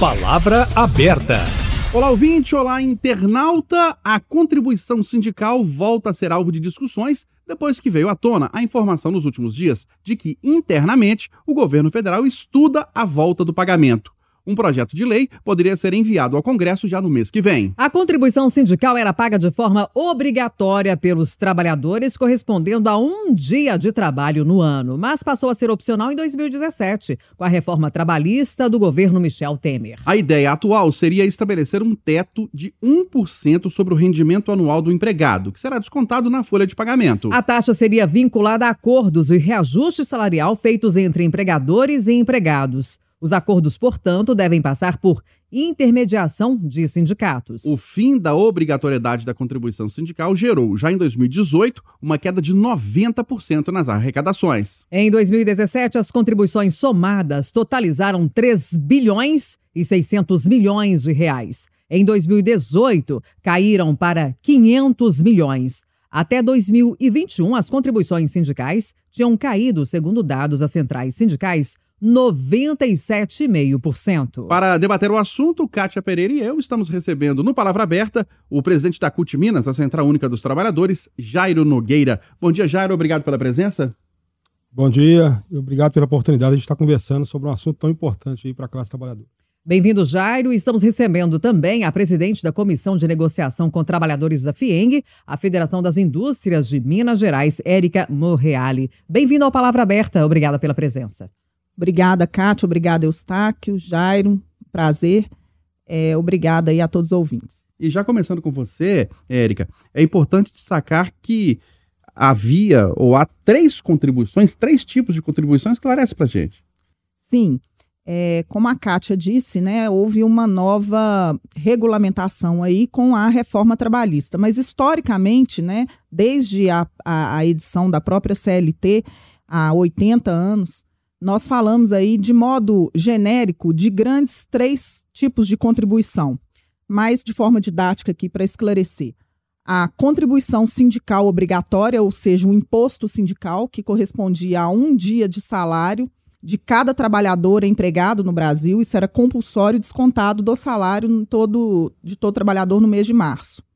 Palavra aberta. Olá, ouvinte, olá, internauta. A contribuição sindical volta a ser alvo de discussões depois que veio à tona a informação nos últimos dias de que, internamente, o governo federal estuda a volta do pagamento. Um projeto de lei poderia ser enviado ao Congresso já no mês que vem. A contribuição sindical era paga de forma obrigatória pelos trabalhadores, correspondendo a um dia de trabalho no ano, mas passou a ser opcional em 2017, com a reforma trabalhista do governo Michel Temer. A ideia atual seria estabelecer um teto de 1% sobre o rendimento anual do empregado, que será descontado na folha de pagamento. A taxa seria vinculada a acordos e reajuste salarial feitos entre empregadores e empregados. Os acordos, portanto, devem passar por intermediação de sindicatos. O fim da obrigatoriedade da contribuição sindical gerou, já em 2018, uma queda de 90% nas arrecadações. Em 2017, as contribuições somadas totalizaram 3 bilhões e 600 milhões de reais. Em 2018, caíram para 500 milhões. Até 2021, as contribuições sindicais tinham caído, segundo dados das centrais sindicais, 97,5%. Para debater o assunto, Kátia Pereira e eu estamos recebendo no Palavra Aberta o presidente da CUT Minas, a Central Única dos Trabalhadores, Jairo Nogueira. Bom dia, Jairo, obrigado pela presença. Bom dia e obrigado pela oportunidade de estar conversando sobre um assunto tão importante para a classe trabalhadora. Bem-vindo, Jairo. Estamos recebendo também a presidente da Comissão de Negociação com Trabalhadores da FIENG, a Federação das Indústrias de Minas Gerais, Érica Morreale. Bem-vindo ao Palavra Aberta. Obrigada pela presença. Obrigada, Cátia. Obrigada, Eustáquio, Jairo. Prazer. É, obrigada aí a todos os ouvintes. E já começando com você, Érica, é importante destacar que havia ou há três contribuições, três tipos de contribuições. Esclarece para gente. Sim. É, como a Kátia disse, né, houve uma nova regulamentação aí com a reforma trabalhista. Mas, historicamente, né, desde a, a, a edição da própria CLT, há 80 anos, nós falamos aí de modo genérico de grandes três tipos de contribuição, mas de forma didática aqui para esclarecer. A contribuição sindical obrigatória, ou seja, o imposto sindical, que correspondia a um dia de salário de cada trabalhador empregado no Brasil, isso era compulsório descontado do salário todo, de todo trabalhador no mês de março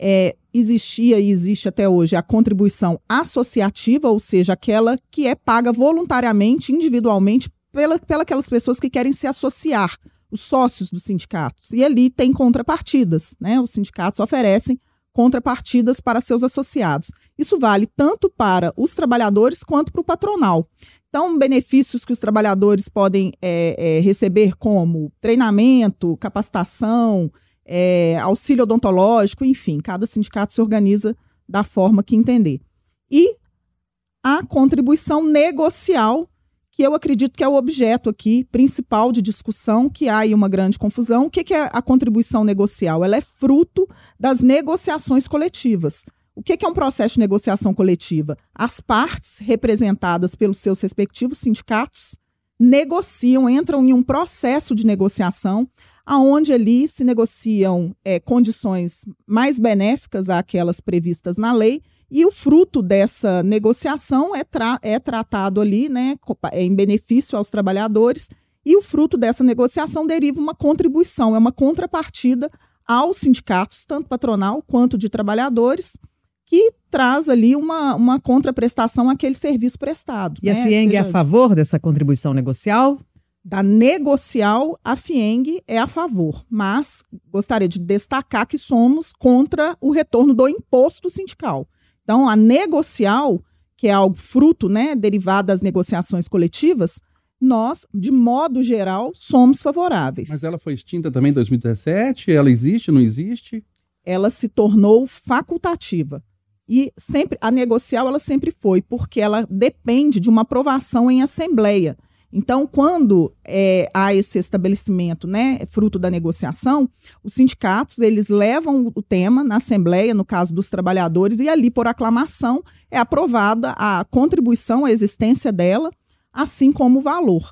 é, existia e existe até hoje a contribuição associativa, ou seja, aquela que é paga voluntariamente, individualmente, pela, pela aquelas pessoas que querem se associar, os sócios dos sindicatos. E ali tem contrapartidas, né? Os sindicatos oferecem contrapartidas para seus associados. Isso vale tanto para os trabalhadores quanto para o patronal. Então, benefícios que os trabalhadores podem é, é, receber, como treinamento, capacitação, é, auxílio odontológico, enfim, cada sindicato se organiza da forma que entender. E a contribuição negocial, que eu acredito que é o objeto aqui principal de discussão, que há aí uma grande confusão. O que, é a contribuição negocial? Ela é fruto das negociações coletivas. O que é um processo de negociação coletiva? As partes, representadas pelos seus respectivos sindicatos, negociam, entram em um processo de negociação aonde ali se negociam é, condições mais benéficas àquelas previstas na lei e o fruto dessa negociação é, tra é tratado ali né, é em benefício aos trabalhadores e o fruto dessa negociação deriva uma contribuição, é uma contrapartida aos sindicatos, tanto patronal quanto de trabalhadores, que traz ali uma, uma contraprestação àquele serviço prestado. E né? a FIENG é a favor dessa contribuição negocial? Da negocial, a FIENG é a favor, mas gostaria de destacar que somos contra o retorno do imposto sindical. Então, a negocial, que é algo fruto, né, derivado das negociações coletivas, nós, de modo geral, somos favoráveis. Mas ela foi extinta também em 2017? Ela existe, não existe? Ela se tornou facultativa. E sempre a negocial ela sempre foi, porque ela depende de uma aprovação em assembleia. Então, quando é, há esse estabelecimento, né, fruto da negociação, os sindicatos eles levam o tema na Assembleia, no caso dos trabalhadores, e ali, por aclamação, é aprovada a contribuição, a existência dela, assim como o valor.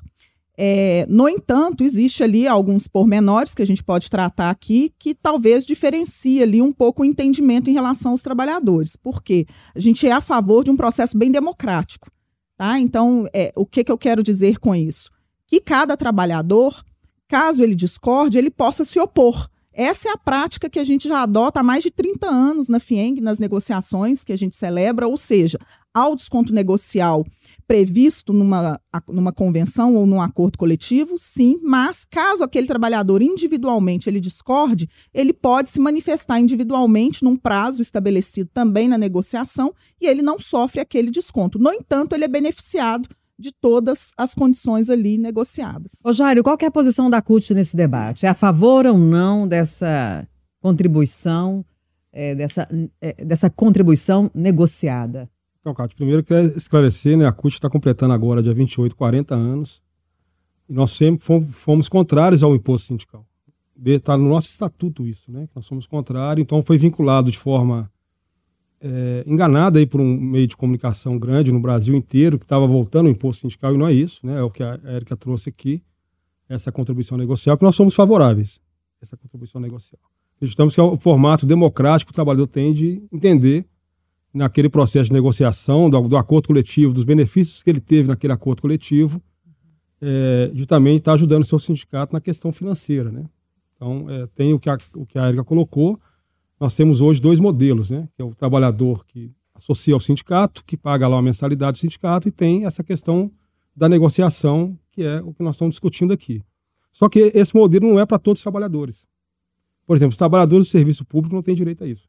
É, no entanto, existe ali alguns pormenores que a gente pode tratar aqui que talvez diferencie ali um pouco o entendimento em relação aos trabalhadores. Porque a gente é a favor de um processo bem democrático. Tá? Então, é, o que, que eu quero dizer com isso? Que cada trabalhador caso ele discorde, ele possa se opor. Essa é a prática que a gente já adota há mais de 30 anos na FIENG, nas negociações que a gente celebra, ou seja, ao desconto negocial previsto numa, numa convenção ou num acordo coletivo, sim, mas caso aquele trabalhador individualmente ele discorde, ele pode se manifestar individualmente num prazo estabelecido também na negociação e ele não sofre aquele desconto. No entanto, ele é beneficiado de todas as condições ali negociadas. Ô Jairo, qual é a posição da CUT nesse debate? É a favor ou não dessa contribuição, é, dessa, é, dessa contribuição negociada? Então, Cátia, primeiro quero esclarecer, né? A CUT está completando agora, dia 28, 40 anos. E nós sempre fomos, fomos contrários ao imposto sindical. Está no nosso estatuto isso, né? Nós somos contrários, então foi vinculado de forma é, enganada aí por um meio de comunicação grande no Brasil inteiro, que estava voltando o imposto sindical, e não é isso, né? É o que a Érica trouxe aqui, essa contribuição negocial, que nós somos favoráveis, essa contribuição negocial. Acreditamos que é o formato democrático que o trabalhador tem de entender naquele processo de negociação do, do, acordo coletivo, dos benefícios que ele teve naquele acordo coletivo, é, justamente está ajudando o seu sindicato na questão financeira. Né? Então, é, tem o que, a, o que a colocou. Nós temos hoje dois modelos, né? que é o trabalhador que associa ao sindicato, que paga lá uma mensalidade do sindicato, e tem essa questão da negociação, que é o que nós estamos discutindo aqui. Só que esse modelo não é para todos os trabalhadores. Por exemplo, os trabalhadores do serviço público não têm direito a isso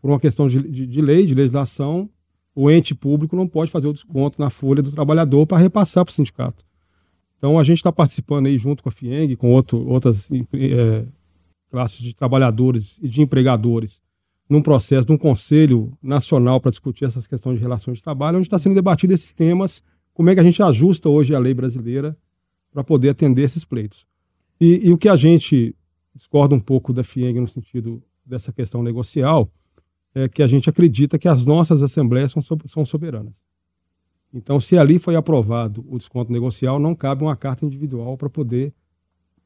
por uma questão de, de, de lei, de legislação, o ente público não pode fazer o desconto na folha do trabalhador para repassar para o sindicato. Então a gente está participando aí junto com a FIENG, com outro, outras é, classes de trabalhadores e de empregadores, num processo de um conselho nacional para discutir essas questões de relações de trabalho, onde está sendo debatido esses temas, como é que a gente ajusta hoje a lei brasileira para poder atender esses pleitos. E, e, o que a gente discorda um pouco da FIENG no sentido dessa questão negocial é que a gente acredita que as nossas assembleias são, são soberanas. Então, se ali foi aprovado o desconto negocial, não cabe uma carta individual para poder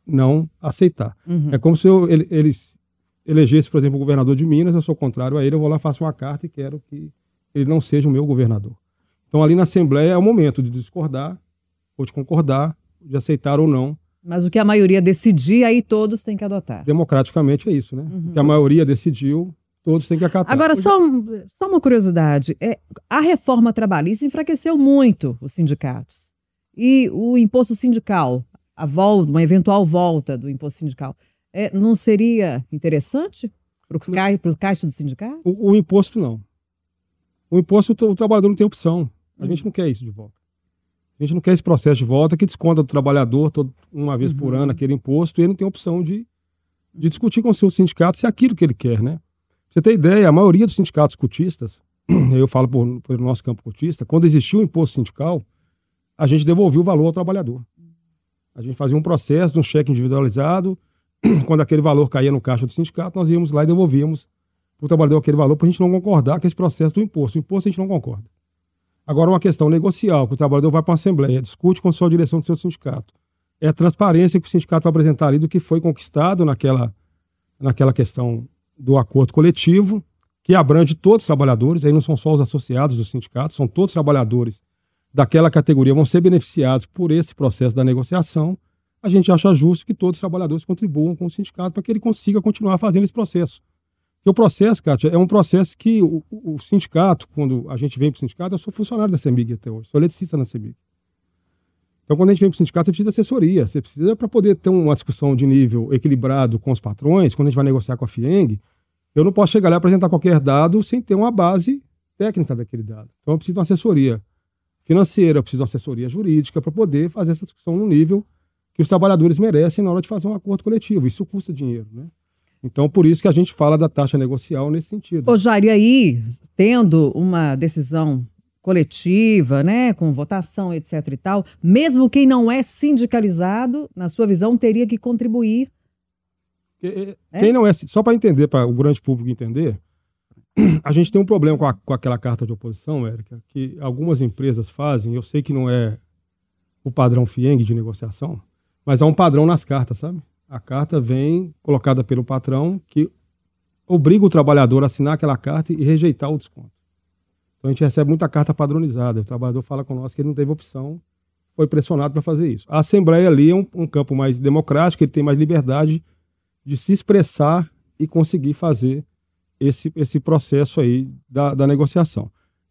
não aceitar. Uhum. É como se eu, ele, eles elegesse, por exemplo, o governador de Minas, eu sou contrário a ele, eu vou lá, faço uma carta e quero que ele não seja o meu governador. Então, ali na Assembleia é o momento de discordar, ou de concordar, de aceitar ou não. Mas o que a maioria decidir, aí todos têm que adotar. Democraticamente é isso, né? Uhum. O que a maioria decidiu, todos têm que acatar. Agora, só, só uma curiosidade: é, a reforma trabalhista enfraqueceu muito os sindicatos. E o imposto sindical, a volta, uma eventual volta do imposto sindical, é, não seria interessante para o caixa do sindicato? O, o, imposto não. O imposto, o trabalhador não tem opção. A hum. gente não quer isso de volta. A gente não quer esse processo de volta que desconta do trabalhador todo, uma vez uhum. por ano aquele imposto e ele não tem opção de, de discutir com o seu sindicato se é aquilo que ele quer, né? Você ter ideia, a maioria dos sindicatos cultistas, eu falo por, por nosso campo cultista, quando existiu o imposto sindical, a gente devolvia o valor ao trabalhador. A gente fazia um processo um cheque individualizado, quando aquele valor caía no caixa do sindicato, nós íamos lá e devolvíamos para o trabalhador aquele valor para a gente não concordar com esse processo do imposto. O imposto a gente não concorda. Agora, uma questão negocial, que o trabalhador vai para uma assembleia, discute com a sua direção do seu sindicato. É a transparência que o sindicato vai apresentar ali do que foi conquistado naquela, naquela questão do acordo coletivo, que abrange todos os trabalhadores, aí não são só os associados do sindicato, são todos os trabalhadores daquela categoria vão ser beneficiados por esse processo da negociação. A gente acha justo que todos os trabalhadores contribuam com o sindicato para que ele consiga continuar fazendo esse processo. E o processo, Kátia, é um processo que o, o sindicato, quando a gente vem para o sindicato, eu sou funcionário da CEMIG até hoje, sou eletricista na CEMIG. Então, quando a gente vem para o sindicato, você precisa de assessoria, você precisa para poder ter uma discussão de nível equilibrado com os patrões, quando a gente vai negociar com a FIENG, eu não posso chegar lá e apresentar qualquer dado sem ter uma base técnica daquele dado. Então eu preciso de uma assessoria financeira, eu preciso de uma assessoria jurídica para poder fazer essa discussão no nível que os trabalhadores merecem na hora de fazer um acordo coletivo. Isso custa dinheiro, né? Então, por isso que a gente fala da taxa negocial nesse sentido. Ô, Jair, e aí, tendo uma decisão coletiva, né, com votação, etc e tal, mesmo quem não é sindicalizado, na sua visão, teria que contribuir? Quem não é, só para entender, para o grande público entender, a gente tem um problema com, a, com aquela carta de oposição, Érica, que algumas empresas fazem, eu sei que não é o padrão FIENG de negociação, mas há um padrão nas cartas, sabe? A carta vem colocada pelo patrão que obriga o trabalhador a assinar aquela carta e rejeitar o desconto. Então a gente recebe muita carta padronizada. O trabalhador fala com nós que ele não teve opção, foi pressionado para fazer isso. A Assembleia ali é um, um, campo mais democrático, ele tem mais liberdade de se expressar e conseguir fazer esse, esse processo aí da, da negociação.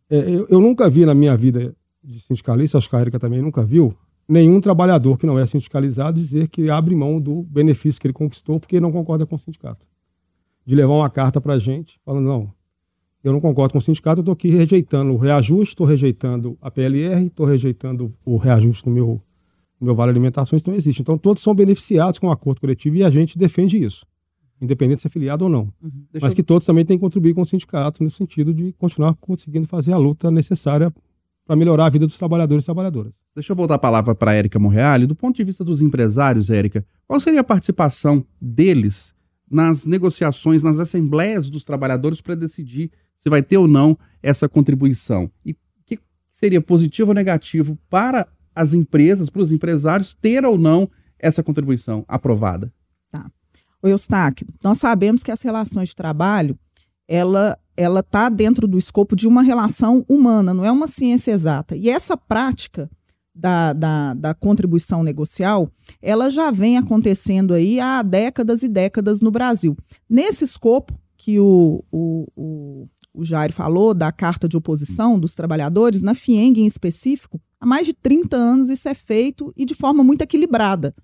É, eu, eu, nunca vi na minha vida de sindicalista, acho que a Erika também nunca viu, nenhum trabalhador que não é sindicalizado dizer que abre mão do benefício que ele conquistou porque não concorda com o sindicato. De levar uma carta para a gente falando, não, eu não concordo com o sindicato, eu estou aqui rejeitando o reajuste, estou rejeitando a PLR, estou rejeitando o reajuste no meu, meu vale alimentação, isso não existe. Então, todos são beneficiados com o acordo coletivo e a gente defende isso, independente de ser filiado ou não. Uhum. Mas eu... que todos também têm que contribuir com o sindicato, no sentido de continuar conseguindo fazer a luta necessária para melhorar a vida dos trabalhadores e trabalhadoras. Deixa eu voltar a palavra para a Érica Morreale. Do ponto de vista dos empresários, Érica, qual seria a participação deles nas negociações, nas assembleias dos trabalhadores para decidir se vai ter ou não essa contribuição. E que seria positivo ou negativo para as empresas, para os empresários, ter ou não essa contribuição aprovada? Tá. O Eustáquio, nós sabemos que as relações de trabalho, ela ela está dentro do escopo de uma relação humana, não é uma ciência exata. E essa prática da, da, da, contribuição negocial, ela já vem acontecendo aí há décadas e décadas no Brasil. Nesse escopo que o, o, o, o Jair falou, da carta de oposição dos trabalhadores, na FIENG em específico, há mais de 30 anos isso é feito e de forma muito equilibrada.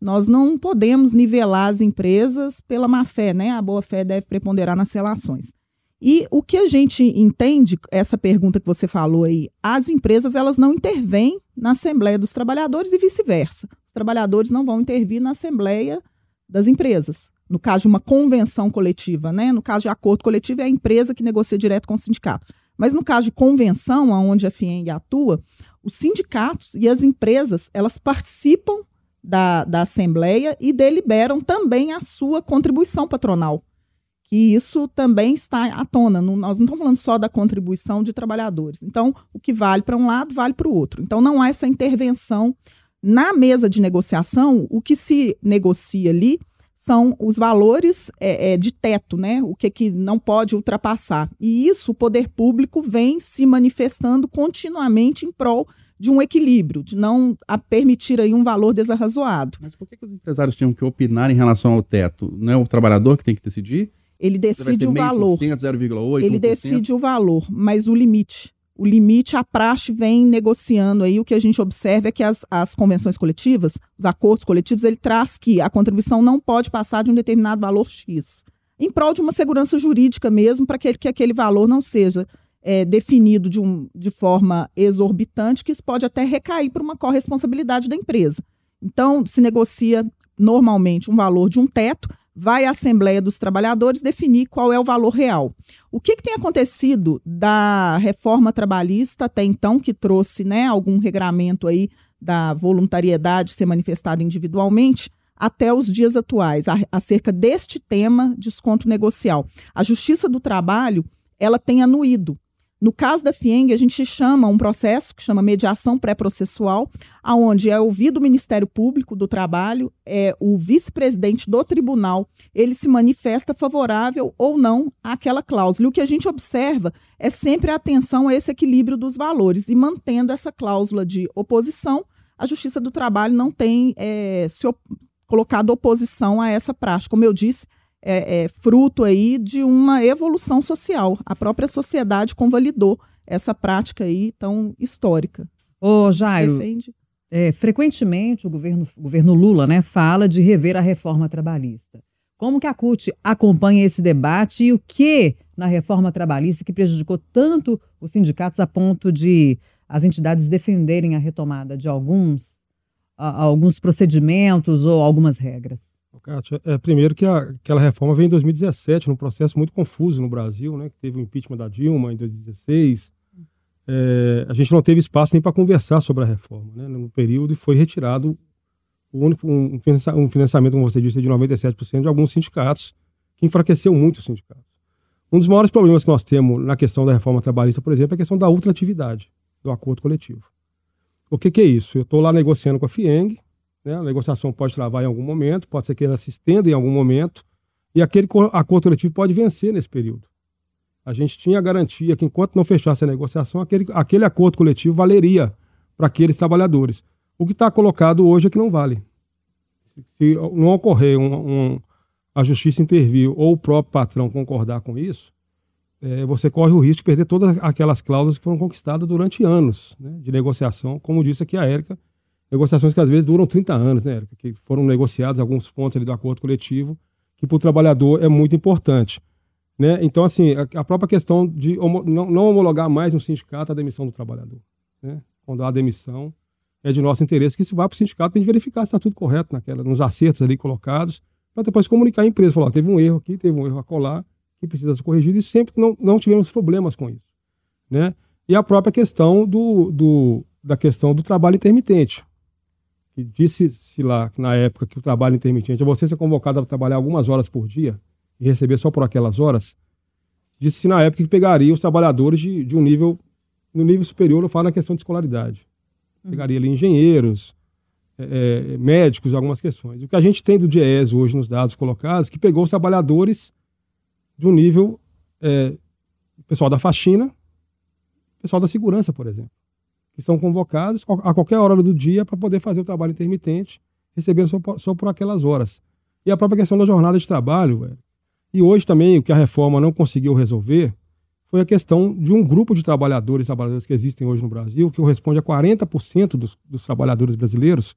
Nós não podemos nivelar as empresas pela má fé, né? A boa fé deve preponderar nas relações. E o que a gente entende, essa pergunta que você falou aí, as empresas elas não intervêm na Assembleia dos Trabalhadores e vice-versa. Os trabalhadores não vão intervir na Assembleia das empresas no caso de uma convenção coletiva, né? No caso de acordo coletivo, é a empresa que negocia direto com o sindicato. Mas no caso de convenção, onde a FIENG atua, os sindicatos e as empresas, elas participam da, da Assembleia e deliberam também a sua contribuição patronal. Que isso também está à tona. Não, nós não estamos falando só da contribuição de trabalhadores. Então, o que vale para um lado, vale para o outro. Então, não há essa intervenção. Na mesa de negociação, o que se negocia ali são os valores é, é, de teto, né? O que, que não pode ultrapassar. E isso o poder público vem se manifestando continuamente em prol de um equilíbrio, de não permitir aí um valor desarrazoado. Mas por que, que os empresários tinham que opinar em relação ao teto? Não é o trabalhador que tem que decidir? Ele decide o valor. 0,8%? Ele decide o valor, mas o limite o limite, a praxe vem negociando aí. O que a gente observa é que as, as convenções coletivas, os acordos coletivos, ele traz que a contribuição não pode passar de um determinado valor X, em prol de uma segurança jurídica mesmo, para que, que aquele valor não seja é, definido de, um, de forma exorbitante, que isso pode até recair para uma corresponsabilidade da empresa. Então, se negocia normalmente um valor de um teto, vai à Assembleia dos Trabalhadores definir qual é o valor real. O que, que, tem acontecido da reforma trabalhista até então, que trouxe né, algum regramento aí da voluntariedade ser manifestada individualmente, até os dias atuais, acerca deste tema desconto negocial. A Justiça do Trabalho ela tem anuído no caso da FIENG, a gente chama um processo que chama mediação pré-processual, aonde é ouvido o Ministério Público do Trabalho, é o vice-presidente do tribunal, ele se manifesta favorável ou não àquela cláusula. E o que a gente observa é sempre a atenção a esse equilíbrio dos valores e mantendo essa cláusula de oposição, a Justiça do Trabalho não tem é, se op colocado oposição a essa prática. Como eu disse, é, é, fruto aí de uma evolução social. A própria sociedade convalidou essa prática aí tão histórica. Ô, Jairo, é, frequentemente o governo, o governo Lula né, fala de rever a reforma trabalhista. Como que a CUT acompanha esse debate e o que na reforma trabalhista que prejudicou tanto os sindicatos a ponto de as entidades defenderem a retomada de alguns, a, alguns procedimentos ou algumas regras? Kátia, é, primeiro que a, aquela reforma veio em 2017, num processo muito confuso no Brasil, né? Que teve o impeachment da Dilma em 2016. É, a gente não teve espaço nem para conversar sobre a reforma, né? No período e foi retirado o único, um, um financiamento, como você disse, de 97% de alguns sindicatos, que enfraqueceu muito os sindicatos. Um dos maiores problemas que nós temos na questão da reforma trabalhista, por exemplo, é a questão da ultratividade do acordo coletivo. O que, que é isso? Eu estou lá negociando com a FIENG, né? A negociação pode travar em algum momento, pode ser que ela se estenda em algum momento, e aquele acordo coletivo pode vencer nesse período. A gente tinha a garantia que enquanto não fechasse a negociação, aquele, aquele acordo coletivo valeria para aqueles trabalhadores. O que está colocado hoje é que não vale. Se, não ocorrer um, um, a justiça intervir ou o próprio patrão concordar com isso, é, você corre o risco de perder todas aquelas cláusulas que foram conquistadas durante anos né, de negociação, como disse aqui a Érica, negociações que às vezes duram 30 anos, né, Érica, que foram negociados alguns pontos ali do acordo coletivo, que para o trabalhador é muito importante. Né? Então, assim, a, própria questão de homo, não, não, homologar mais no sindicato a demissão do trabalhador. Né? Quando há demissão, é de nosso interesse que isso vá para o sindicato para a gente verificar se está tudo correto naquela, nos acertos ali colocados, para depois comunicar à empresa, falar, teve um erro aqui, teve um erro a colar, que precisa ser corrigido, e sempre não, não tivemos problemas com isso. Né? E a própria questão do, do, da questão do trabalho intermitente. Que disse-se lá, na época, que o trabalho intermitente é você ser convocado a trabalhar algumas horas por dia e receber só por aquelas horas. Disse-se na época que pegaria os trabalhadores de, de um nível, no nível superior, eu falo na questão de escolaridade. Uhum. Pegaria ali engenheiros, é, é, médicos, algumas questões. O que a gente tem do DIES hoje nos dados colocados, que pegou os trabalhadores de um nível é, pessoal da faxina, pessoal da segurança, por exemplo, que são convocados a qualquer hora do dia para poder fazer o trabalho intermitente, recebendo só, só, por aquelas horas. E a própria questão da jornada de trabalho, velho. e hoje também o que a reforma não conseguiu resolver foi a questão de um grupo de trabalhadores, trabalhadores que existem hoje no Brasil, que corresponde a 40% dos, dos trabalhadores brasileiros,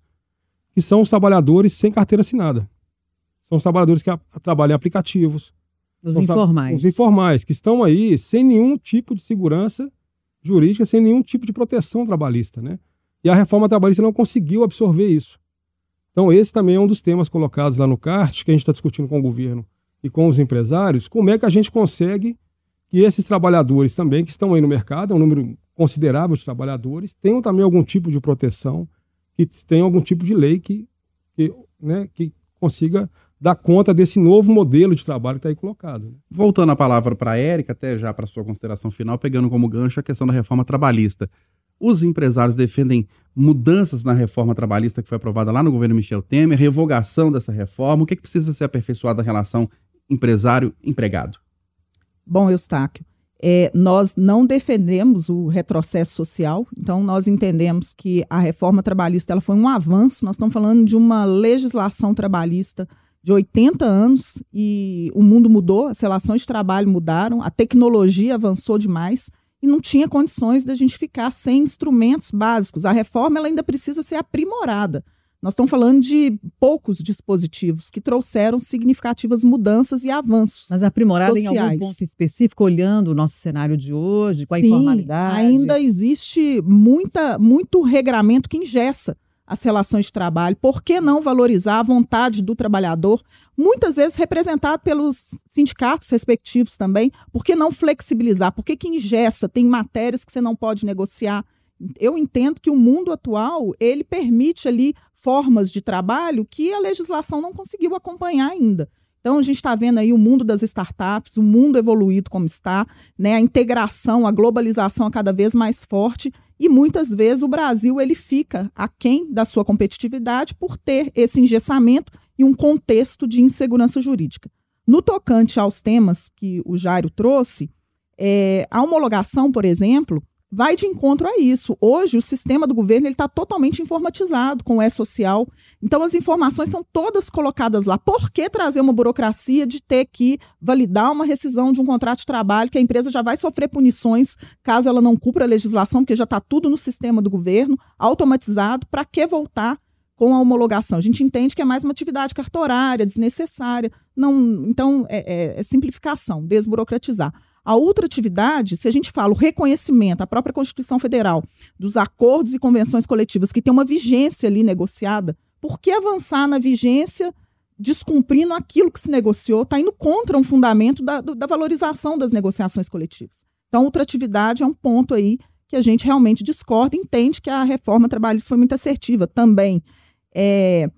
que são os trabalhadores sem carteira assinada. São os trabalhadores que a, a trabalham em aplicativos, os informais. Os informais, que estão aí sem nenhum tipo de segurança jurídica, sem nenhum tipo de proteção trabalhista, né? E a reforma trabalhista não conseguiu absorver isso. Então, esse também é um dos temas colocados lá no CART, que a gente está discutindo com o governo e com os empresários, como é que a gente consegue que esses trabalhadores também, que estão aí no mercado, é um número considerável de trabalhadores, tenham também algum tipo de proteção, que tenham algum tipo de lei que, que, né, que consiga dar conta desse novo modelo de trabalho que está aí colocado. Né? Voltando a palavra para a Érica, até já para sua consideração final, pegando como gancho a questão da reforma trabalhista. Os empresários defendem mudanças na reforma trabalhista que foi aprovada lá no governo Michel Temer, revogação dessa reforma. O que, é que precisa ser aperfeiçoado na relação empresário-empregado? Bom, Eustáquio, é, nós não defendemos o retrocesso social, então nós entendemos que a reforma trabalhista ela foi um avanço, nós estamos falando de uma legislação trabalhista de 80 anos e o mundo mudou, as relações de trabalho mudaram, a tecnologia avançou demais e não tinha condições da gente ficar sem instrumentos básicos. A reforma ela ainda precisa ser aprimorada. Nós estamos falando de poucos dispositivos que trouxeram significativas mudanças e avanços. Mas aprimorada sociais. em algum ponto específico, olhando o nosso cenário de hoje, com a Sim, informalidade? Ainda existe muita, muito regramento que ingessa as relações de trabalho? Por que não valorizar a vontade do trabalhador, muitas vezes representado pelos sindicatos respectivos também? Por que não flexibilizar? Por que, que ingessa? Tem matérias que você não pode negociar. Eu entendo que o mundo atual ele permite ali formas de trabalho que a legislação não conseguiu acompanhar ainda. Então, a gente está vendo aí o mundo das startups, o mundo evoluído como está, né, a integração, a globalização a cada vez mais forte, e muitas vezes o Brasil ele fica aquém da sua competitividade por ter esse engessamento e um contexto de insegurança jurídica. No tocante aos temas que o Jairo trouxe, é, a homologação, por exemplo, vai de encontro a isso. Hoje, o sistema do governo está totalmente informatizado com o E-Social. Então, as informações são todas colocadas lá. Por que trazer uma burocracia de ter que validar uma rescisão de um contrato de trabalho, que a empresa já vai sofrer punições caso ela não cumpra a legislação, porque já está tudo no sistema do governo, automatizado? Para que voltar? com a homologação. A gente entende que é mais uma atividade cartorária, desnecessária. Não, então, é, é, é simplificação, desburocratizar. A outra atividade, se a gente fala o reconhecimento, a própria Constituição Federal, dos acordos e convenções coletivas que tem uma vigência ali negociada, por que avançar na vigência descumprindo aquilo que se negociou? Está indo contra um fundamento da, da valorização das negociações coletivas. Então, outra atividade é um ponto aí que a gente realmente discorda entende que a reforma trabalhista foi muito assertiva também. É,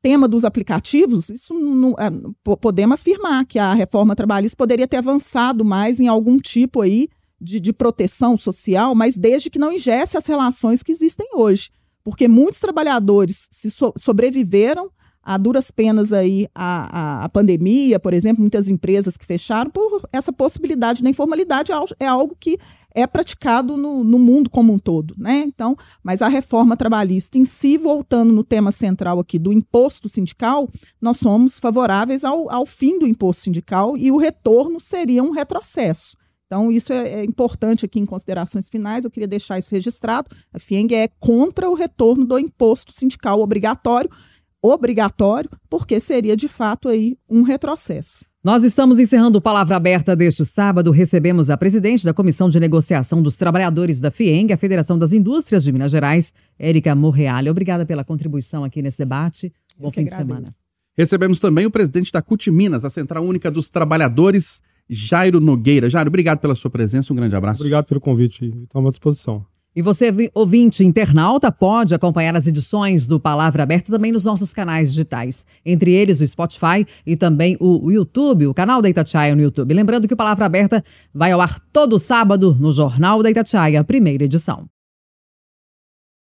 tema dos aplicativos, isso não, é, podemos afirmar que a reforma trabalhista poderia ter avançado mais em algum tipo aí de, de proteção social, mas desde que não ingesse as relações que existem hoje. Porque muitos trabalhadores se so, sobreviveram a duras penas aí a, a, a, pandemia, por exemplo, muitas empresas que fecharam por essa possibilidade da informalidade é algo que é praticado no, no, mundo como um todo, né? Então, mas a reforma trabalhista em si, voltando no tema central aqui do imposto sindical, nós somos favoráveis ao, ao fim do imposto sindical e o retorno seria um retrocesso. Então, isso é, é, importante aqui em considerações finais, eu queria deixar isso registrado. A FIENG é contra o retorno do imposto sindical obrigatório, obrigatório, porque seria de fato aí um retrocesso. Nós estamos encerrando o Palavra Aberta deste sábado. Recebemos a presidente da Comissão de Negociação dos Trabalhadores da FIENG, a Federação das Indústrias de Minas Gerais, Érica Morreale. Obrigada pela contribuição aqui nesse debate. Bom fim agradeço. de semana. Recebemos também o presidente da CUT Minas, a Central Única dos Trabalhadores, Jairo Nogueira. Jairo, obrigado pela sua presença, um grande abraço. Obrigado pelo convite, estamos à disposição. E você, ouvinte internauta, pode acompanhar as edições do Palavra Aberta também nos nossos canais digitais, entre eles o Spotify e também o YouTube, o canal da Itatiaia no YouTube. Lembrando que o Palavra Aberta vai ao ar todo sábado no Jornal da Itatiaia, primeira edição.